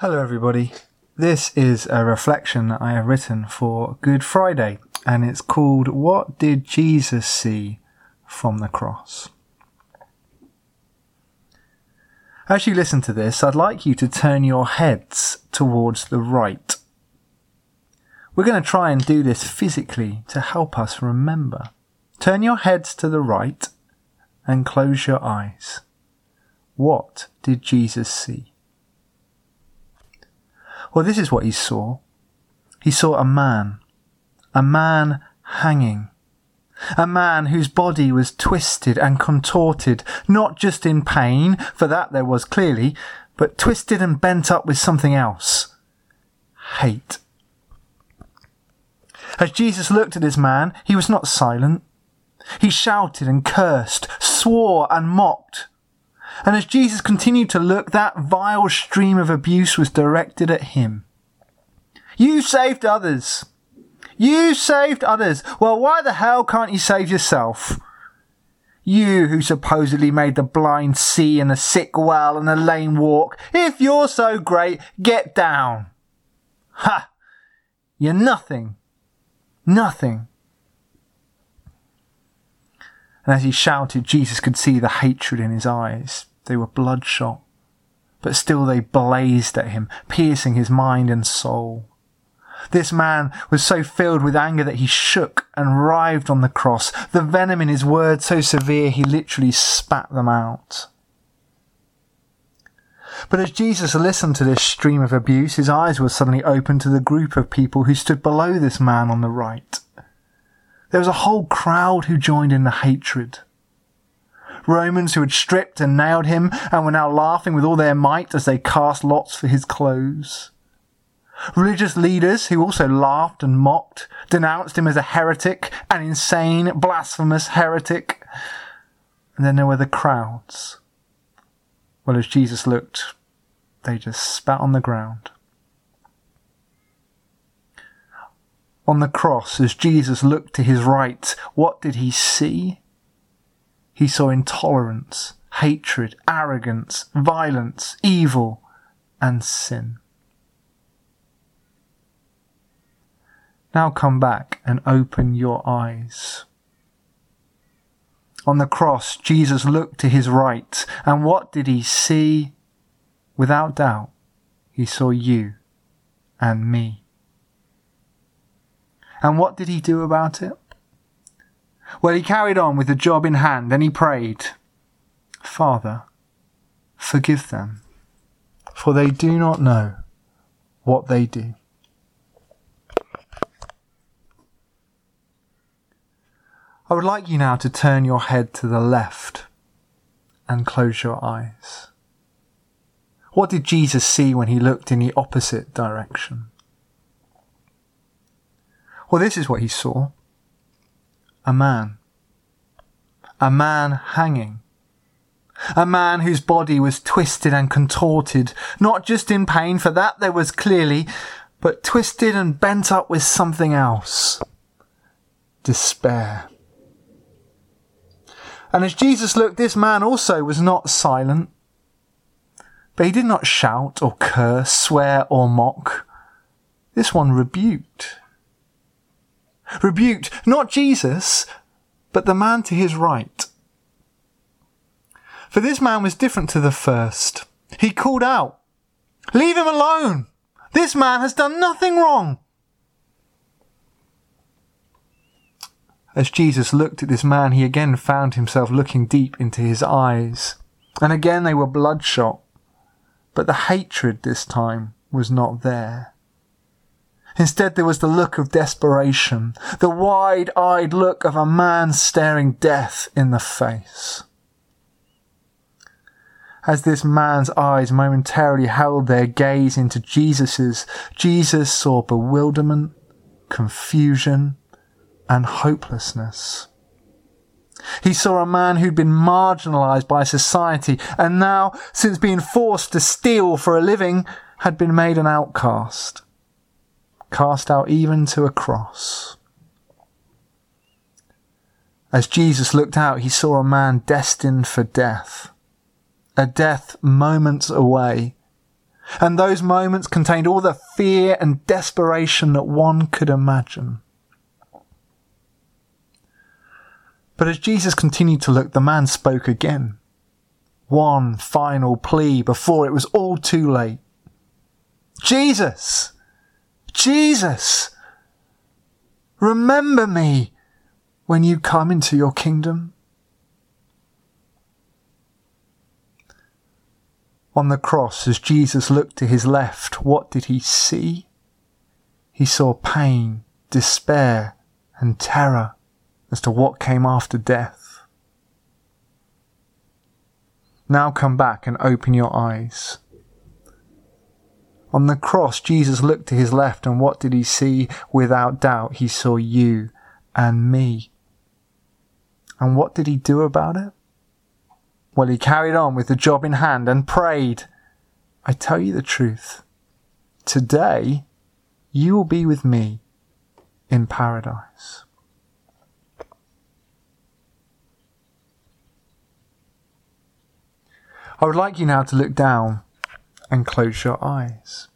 Hello, everybody. This is a reflection that I have written for Good Friday, and it's called What Did Jesus See from the Cross? As you listen to this, I'd like you to turn your heads towards the right. We're going to try and do this physically to help us remember. Turn your heads to the right and close your eyes. What did Jesus see? Well, this is what he saw. He saw a man, a man hanging, a man whose body was twisted and contorted, not just in pain, for that there was clearly, but twisted and bent up with something else hate. As Jesus looked at this man, he was not silent. He shouted and cursed, swore and mocked. And as Jesus continued to look, that vile stream of abuse was directed at him. You saved others. You saved others. Well, why the hell can't you save yourself? You who supposedly made the blind see and the sick well and the lame walk. If you're so great, get down. Ha! You're nothing. Nothing. And as he shouted, Jesus could see the hatred in his eyes. They were bloodshot, but still they blazed at him, piercing his mind and soul. This man was so filled with anger that he shook and writhed on the cross, the venom in his words so severe he literally spat them out. But as Jesus listened to this stream of abuse, his eyes were suddenly opened to the group of people who stood below this man on the right. There was a whole crowd who joined in the hatred. Romans who had stripped and nailed him and were now laughing with all their might as they cast lots for his clothes. Religious leaders who also laughed and mocked, denounced him as a heretic, an insane, blasphemous heretic. And then there were the crowds. Well, as Jesus looked, they just spat on the ground. On the cross, as Jesus looked to his right, what did he see? He saw intolerance, hatred, arrogance, violence, evil, and sin. Now come back and open your eyes. On the cross, Jesus looked to his right, and what did he see? Without doubt, he saw you and me. And what did he do about it? Well, he carried on with the job in hand and he prayed, Father, forgive them, for they do not know what they do. I would like you now to turn your head to the left and close your eyes. What did Jesus see when he looked in the opposite direction? Well, this is what he saw a man. A man hanging. A man whose body was twisted and contorted, not just in pain, for that there was clearly, but twisted and bent up with something else. Despair. And as Jesus looked, this man also was not silent. But he did not shout or curse, swear or mock. This one rebuked rebuked not Jesus, but the man to his right. For this man was different to the first. He called out, Leave him alone! This man has done nothing wrong! As Jesus looked at this man, he again found himself looking deep into his eyes. And again they were bloodshot. But the hatred this time was not there. Instead, there was the look of desperation, the wide eyed look of a man staring death in the face. As this man's eyes momentarily held their gaze into Jesus's, Jesus saw bewilderment, confusion, and hopelessness. He saw a man who'd been marginalized by society and now, since being forced to steal for a living, had been made an outcast cast out even to a cross. As Jesus looked out, he saw a man destined for death, a death moments away, And those moments contained all the fear and desperation that one could imagine. But as Jesus continued to look, the man spoke again. One final plea before it was all too late. Jesus! Jesus! Remember me when you come into your kingdom. On the cross, as Jesus looked to his left, what did he see? He saw pain, despair, and terror as to what came after death. Now come back and open your eyes. On the cross, Jesus looked to his left, and what did he see? Without doubt, he saw you and me. And what did he do about it? Well, he carried on with the job in hand and prayed. I tell you the truth. Today, you will be with me in paradise. I would like you now to look down and close your eyes.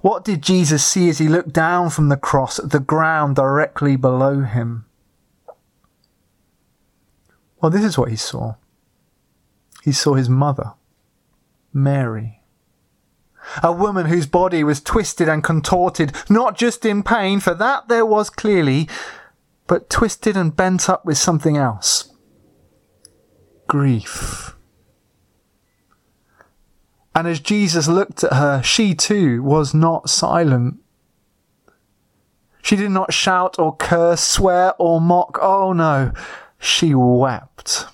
What did Jesus see as he looked down from the cross at the ground directly below him? Well, this is what he saw. He saw his mother, Mary. A woman whose body was twisted and contorted, not just in pain, for that there was clearly, but twisted and bent up with something else. Grief. And as Jesus looked at her, she too was not silent. She did not shout or curse, swear or mock. Oh no, she wept.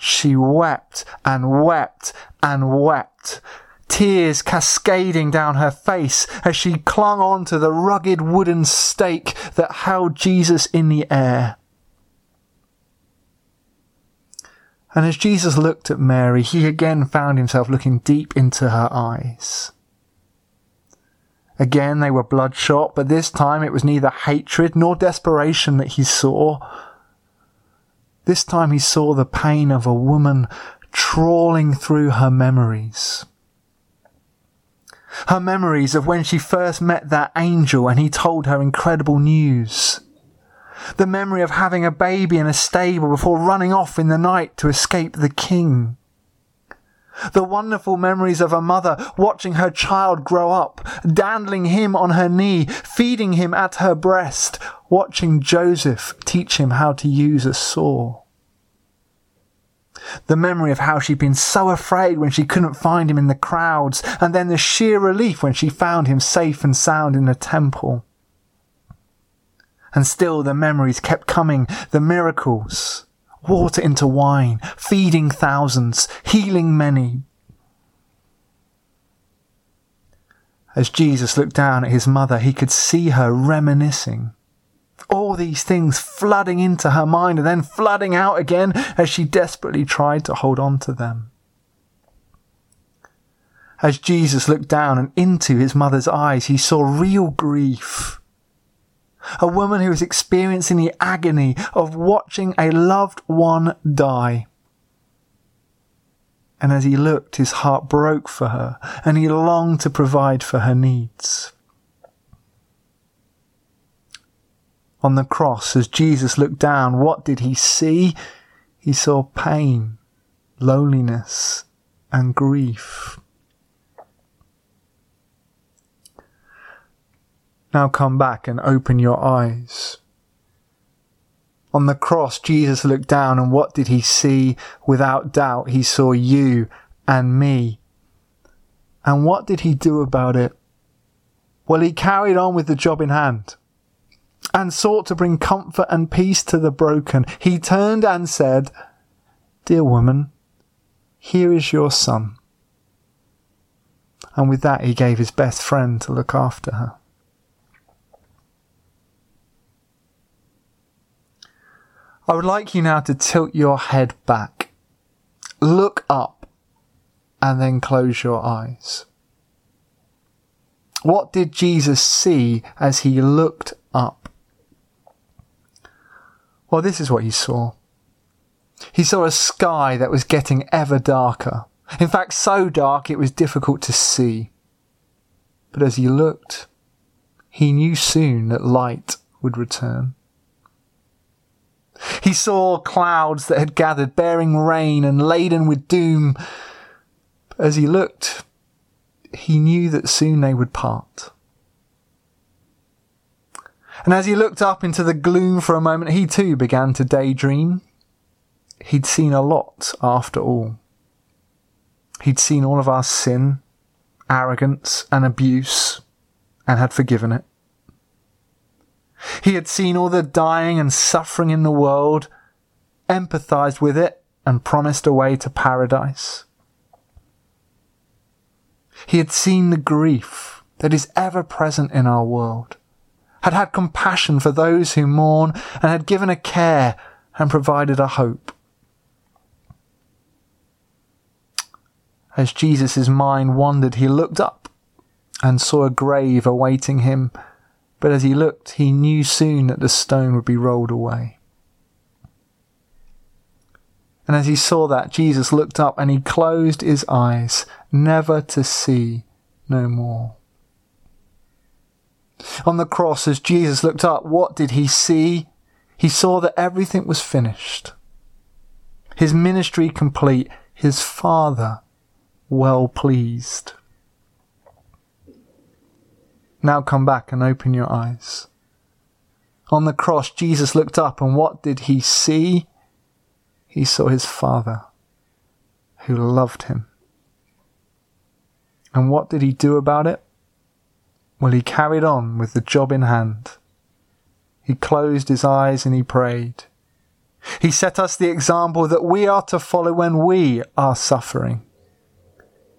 She wept and wept and wept, tears cascading down her face as she clung on to the rugged wooden stake that held Jesus in the air. And as Jesus looked at Mary, he again found himself looking deep into her eyes. Again, they were bloodshot, but this time it was neither hatred nor desperation that he saw. This time he saw the pain of a woman trawling through her memories. Her memories of when she first met that angel and he told her incredible news the memory of having a baby in a stable before running off in the night to escape the king. The wonderful memories of a mother watching her child grow up, dandling him on her knee, feeding him at her breast, watching Joseph teach him how to use a saw. The memory of how she'd been so afraid when she couldn't find him in the crowds, and then the sheer relief when she found him safe and sound in the temple. And still the memories kept coming, the miracles. Water into wine, feeding thousands, healing many. As Jesus looked down at his mother, he could see her reminiscing. All these things flooding into her mind and then flooding out again as she desperately tried to hold on to them. As Jesus looked down and into his mother's eyes, he saw real grief a woman who was experiencing the agony of watching a loved one die. And as he looked, his heart broke for her, and he longed to provide for her needs. On the cross, as Jesus looked down, what did he see? He saw pain, loneliness, and grief. Now come back and open your eyes. On the cross, Jesus looked down and what did he see? Without doubt, he saw you and me. And what did he do about it? Well, he carried on with the job in hand and sought to bring comfort and peace to the broken. He turned and said, Dear woman, here is your son. And with that, he gave his best friend to look after her. I would like you now to tilt your head back, look up, and then close your eyes. What did Jesus see as he looked up? Well, this is what he saw. He saw a sky that was getting ever darker, In fact, so dark it was difficult to see. But as he looked, he knew soon that light would return. He saw clouds that had gathered bearing rain and laden with doom. As he looked, he knew that soon they would part. And as he looked up into the gloom for a moment, he too began to daydream. He'd seen a lot after all. He'd seen all of our sin, arrogance, and abuse, and had forgiven it. He had seen all the dying and suffering in the world, empathized with it, and promised a way to paradise. He had seen the grief that is ever present in our world, had had compassion for those who mourn, and had given a care and provided a hope. As Jesus' mind wandered, he looked up and saw a grave awaiting him but as he looked, he knew soon that the stone would be rolled away. And as he saw that, Jesus looked up and he closed his eyes, never to see no more. On the cross, as Jesus looked up, what did he see? He saw that everything was finished. His ministry complete, his Father well pleased. Now come back and open your eyes. On the cross, Jesus looked up, and what did he see? He saw his Father, who loved him. And what did he do about it? Well, he carried on with the job in hand. He closed his eyes and he prayed. He set us the example that we are to follow when we are suffering.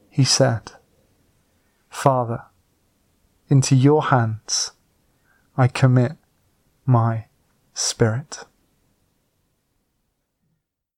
He said, Father, into your hands I commit my spirit.